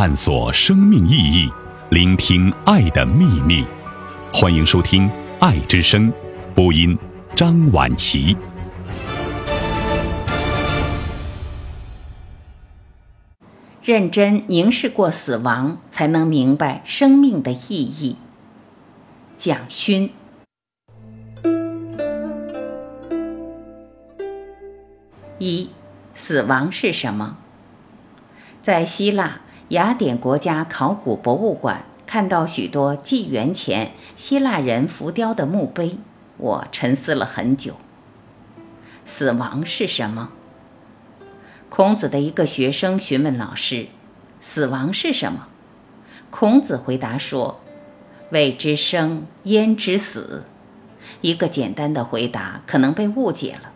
探索生命意义，聆听爱的秘密。欢迎收听《爱之声》，播音张婉琪。认真凝视过死亡，才能明白生命的意义。蒋勋。一，死亡是什么？在希腊雅典国家考古博物馆看到许多纪元前希腊人浮雕的墓碑，我沉思了很久。死亡是什么？孔子的一个学生询问老师：“死亡是什么？”孔子回答说：“未知生，焉知死？”一个简单的回答可能被误解了，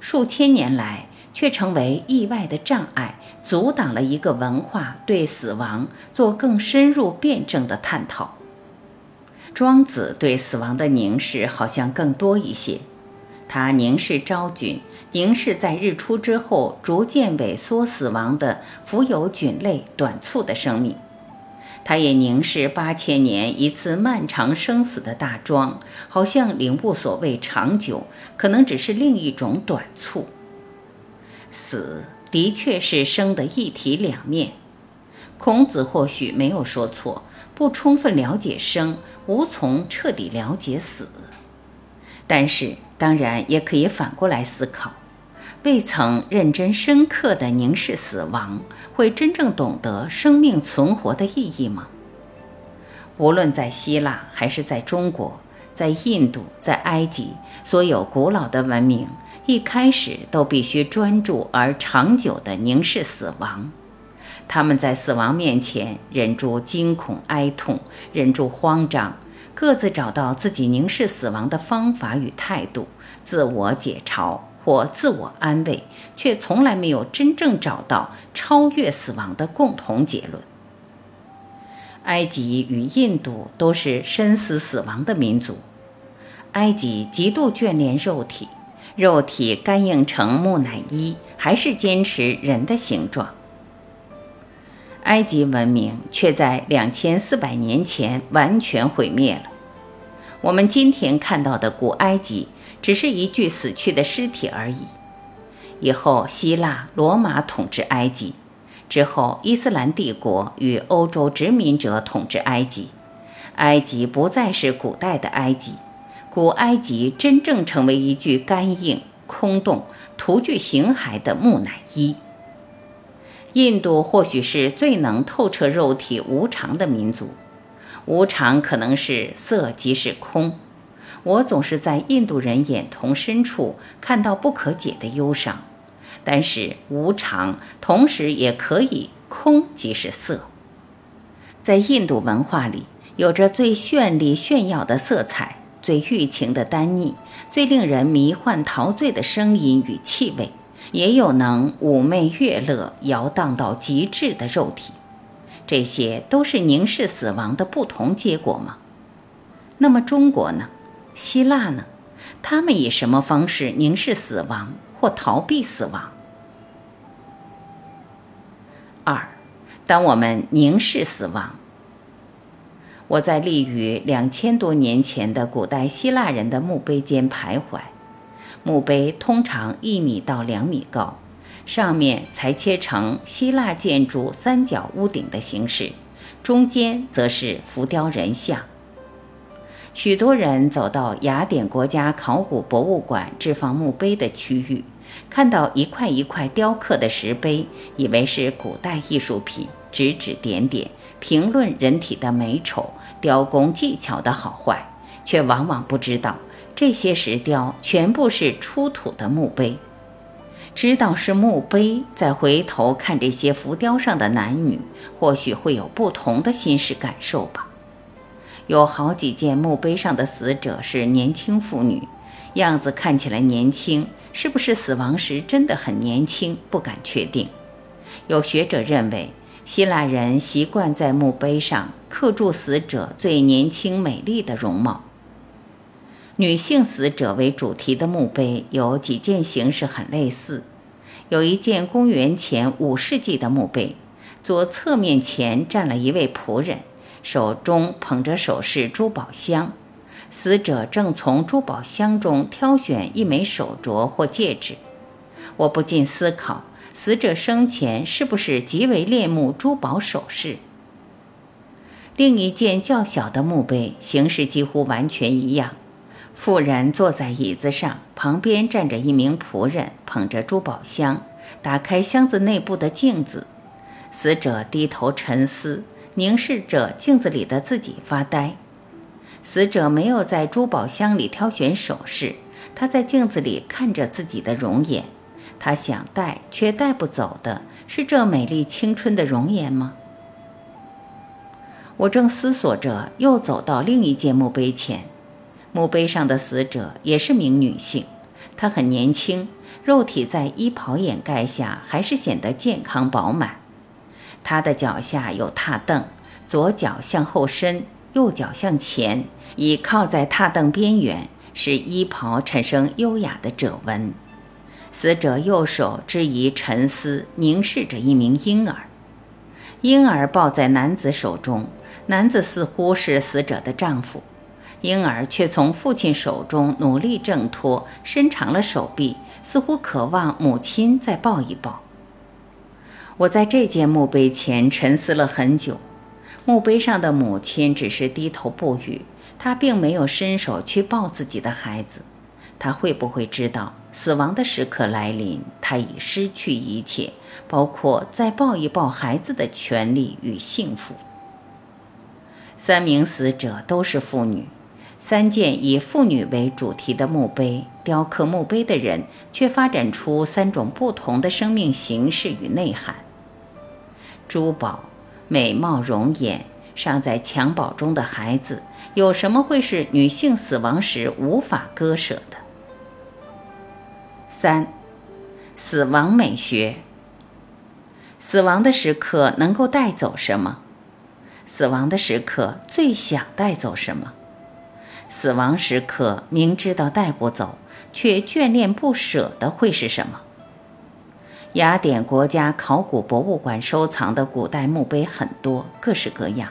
数千年来。却成为意外的障碍，阻挡了一个文化对死亡做更深入辩证的探讨。庄子对死亡的凝视好像更多一些，他凝视昭君，凝视在日出之后逐渐萎缩死亡的浮有菌类短促的生命，他也凝视八千年一次漫长生死的大庄，好像领悟所谓长久，可能只是另一种短促。死的确是生的一体两面，孔子或许没有说错。不充分了解生，无从彻底了解死。但是，当然也可以反过来思考：未曾认真深刻地凝视死亡，会真正懂得生命存活的意义吗？无论在希腊还是在中国，在印度，在埃及，所有古老的文明。一开始都必须专注而长久地凝视死亡，他们在死亡面前忍住惊恐哀痛，忍住慌张，各自找到自己凝视死亡的方法与态度，自我解嘲或自我安慰，却从来没有真正找到超越死亡的共同结论。埃及与印度都是深思死亡的民族，埃及极度眷恋肉体。肉体干硬成木乃伊，还是坚持人的形状。埃及文明却在两千四百年前完全毁灭了。我们今天看到的古埃及，只是一具死去的尸体而已。以后，希腊、罗马统治埃及，之后伊斯兰帝国与欧洲殖民者统治埃及，埃及不再是古代的埃及。古埃及真正成为一具干硬、空洞、徒具形骸的木乃伊。印度或许是最能透彻肉体无常的民族，无常可能是色即是空。我总是在印度人眼瞳深处看到不可解的忧伤，但是无常同时也可以空即是色。在印度文化里，有着最绚丽炫耀的色彩。最欲情的丹腻，最令人迷幻陶醉的声音与气味，也有能妩媚悦乐、摇荡到极致的肉体，这些都是凝视死亡的不同结果吗？那么中国呢？希腊呢？他们以什么方式凝视死亡或逃避死亡？二，当我们凝视死亡。我在立于两千多年前的古代希腊人的墓碑间徘徊，墓碑通常一米到两米高，上面裁切成希腊建筑三角屋顶的形式，中间则是浮雕人像。许多人走到雅典国家考古博物馆置放墓碑的区域，看到一块一块雕刻的石碑，以为是古代艺术品，指指点点。评论人体的美丑、雕工技巧的好坏，却往往不知道这些石雕全部是出土的墓碑。知道是墓碑，再回头看这些浮雕上的男女，或许会有不同的心事感受吧。有好几件墓碑上的死者是年轻妇女，样子看起来年轻，是不是死亡时真的很年轻？不敢确定。有学者认为。希腊人习惯在墓碑上刻住死者最年轻美丽的容貌。女性死者为主题的墓碑有几件形式很类似。有一件公元前五世纪的墓碑，左侧面前站了一位仆人，手中捧着首饰珠宝箱。死者正从珠宝箱中挑选一枚手镯或戒指。我不禁思考，死者生前是不是极为恋慕珠宝首饰？另一件较小的墓碑，形式几乎完全一样。妇人坐在椅子上，旁边站着一名仆人，捧着珠宝箱，打开箱子内部的镜子。死者低头沉思，凝视着镜子里的自己发呆。死者没有在珠宝箱里挑选首饰，他在镜子里看着自己的容颜。他想带却带不走的是这美丽青春的容颜吗？我正思索着，又走到另一件墓碑前。墓碑上的死者也是名女性，她很年轻，肉体在衣袍掩盖下还是显得健康饱满。她的脚下有踏凳，左脚向后伸，右脚向前，倚靠在踏凳边缘，使衣袍产生优雅的褶纹。死者右手支移沉思，凝视着一名婴儿，婴儿抱在男子手中。男子似乎是死者的丈夫，婴儿却从父亲手中努力挣脱，伸长了手臂，似乎渴望母亲再抱一抱。我在这件墓碑前沉思了很久，墓碑上的母亲只是低头不语，她并没有伸手去抱自己的孩子。她会不会知道死亡的时刻来临，她已失去一切，包括再抱一抱孩子的权利与幸福？三名死者都是妇女，三件以妇女为主题的墓碑，雕刻墓碑的人却发展出三种不同的生命形式与内涵。珠宝、美貌、容颜，尚在襁褓中的孩子，有什么会是女性死亡时无法割舍的？三、死亡美学。死亡的时刻能够带走什么？死亡的时刻最想带走什么？死亡时刻明知道带不走，却眷恋不舍的会是什么？雅典国家考古博物馆收藏的古代墓碑很多，各式各样。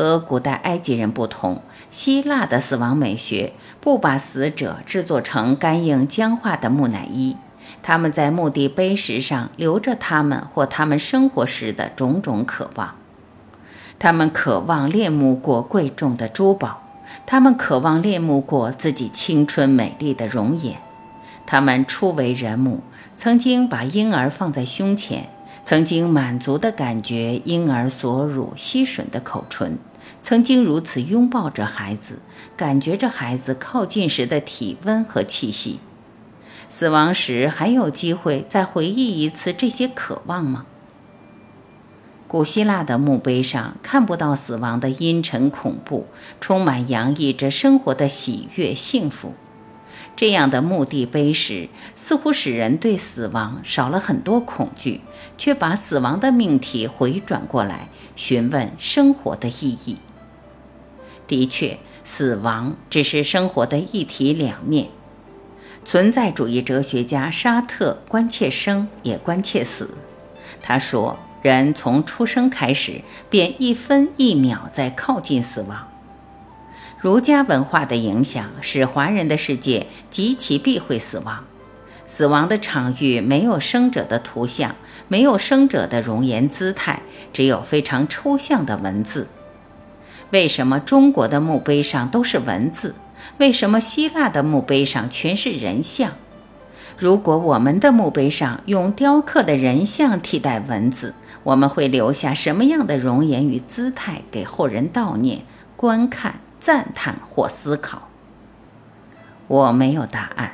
和古代埃及人不同，希腊的死亡美学不把死者制作成干硬僵化的木乃伊，他们在墓地碑石上留着他们或他们生活时的种种渴望。他们渴望恋慕过贵重的珠宝，他们渴望恋慕过自己青春美丽的容颜。他们初为人母，曾经把婴儿放在胸前，曾经满足地感觉婴儿所乳吸吮的口唇，曾经如此拥抱着孩子，感觉着孩子靠近时的体温和气息。死亡时还有机会再回忆一次这些渴望吗？古希腊的墓碑上看不到死亡的阴沉恐怖，充满洋溢着生活的喜悦幸福。这样的墓地碑石似乎使人对死亡少了很多恐惧，却把死亡的命题回转过来，询问生活的意义。的确，死亡只是生活的一体两面。存在主义哲学家沙特关切生，也关切死。他说。人从出生开始，便一分一秒在靠近死亡。儒家文化的影响使华人的世界极其避讳死亡。死亡的场域没有生者的图像，没有生者的容颜姿态，只有非常抽象的文字。为什么中国的墓碑上都是文字？为什么希腊的墓碑上全是人像？如果我们的墓碑上用雕刻的人像替代文字？我们会留下什么样的容颜与姿态给后人悼念、观看、赞叹或思考？我没有答案。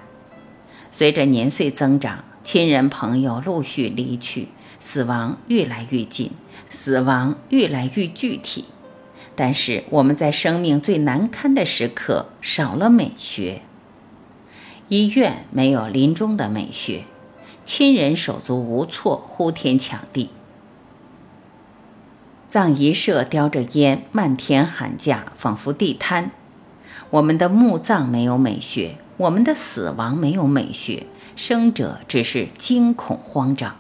随着年岁增长，亲人朋友陆续离去，死亡越来越近，死亡越来越具体。但是我们在生命最难堪的时刻少了美学。医院没有临终的美学，亲人手足无措，呼天抢地。葬仪社叼着烟，漫天喊价，仿佛地摊。我们的墓葬没有美学，我们的死亡没有美学，生者只是惊恐慌张。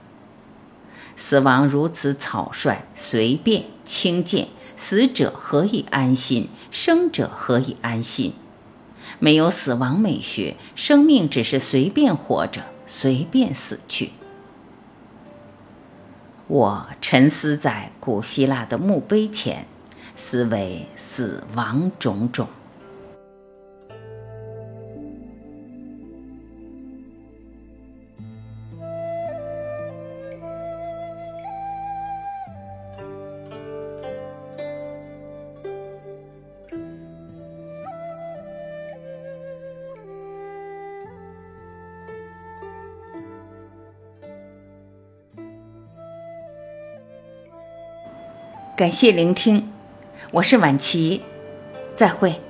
死亡如此草率、随便、轻贱，死者何以安心？生者何以安心？没有死亡美学，生命只是随便活着，随便死去。我沉思在古希腊的墓碑前，思维死亡种种。感谢聆听，我是晚琪，再会。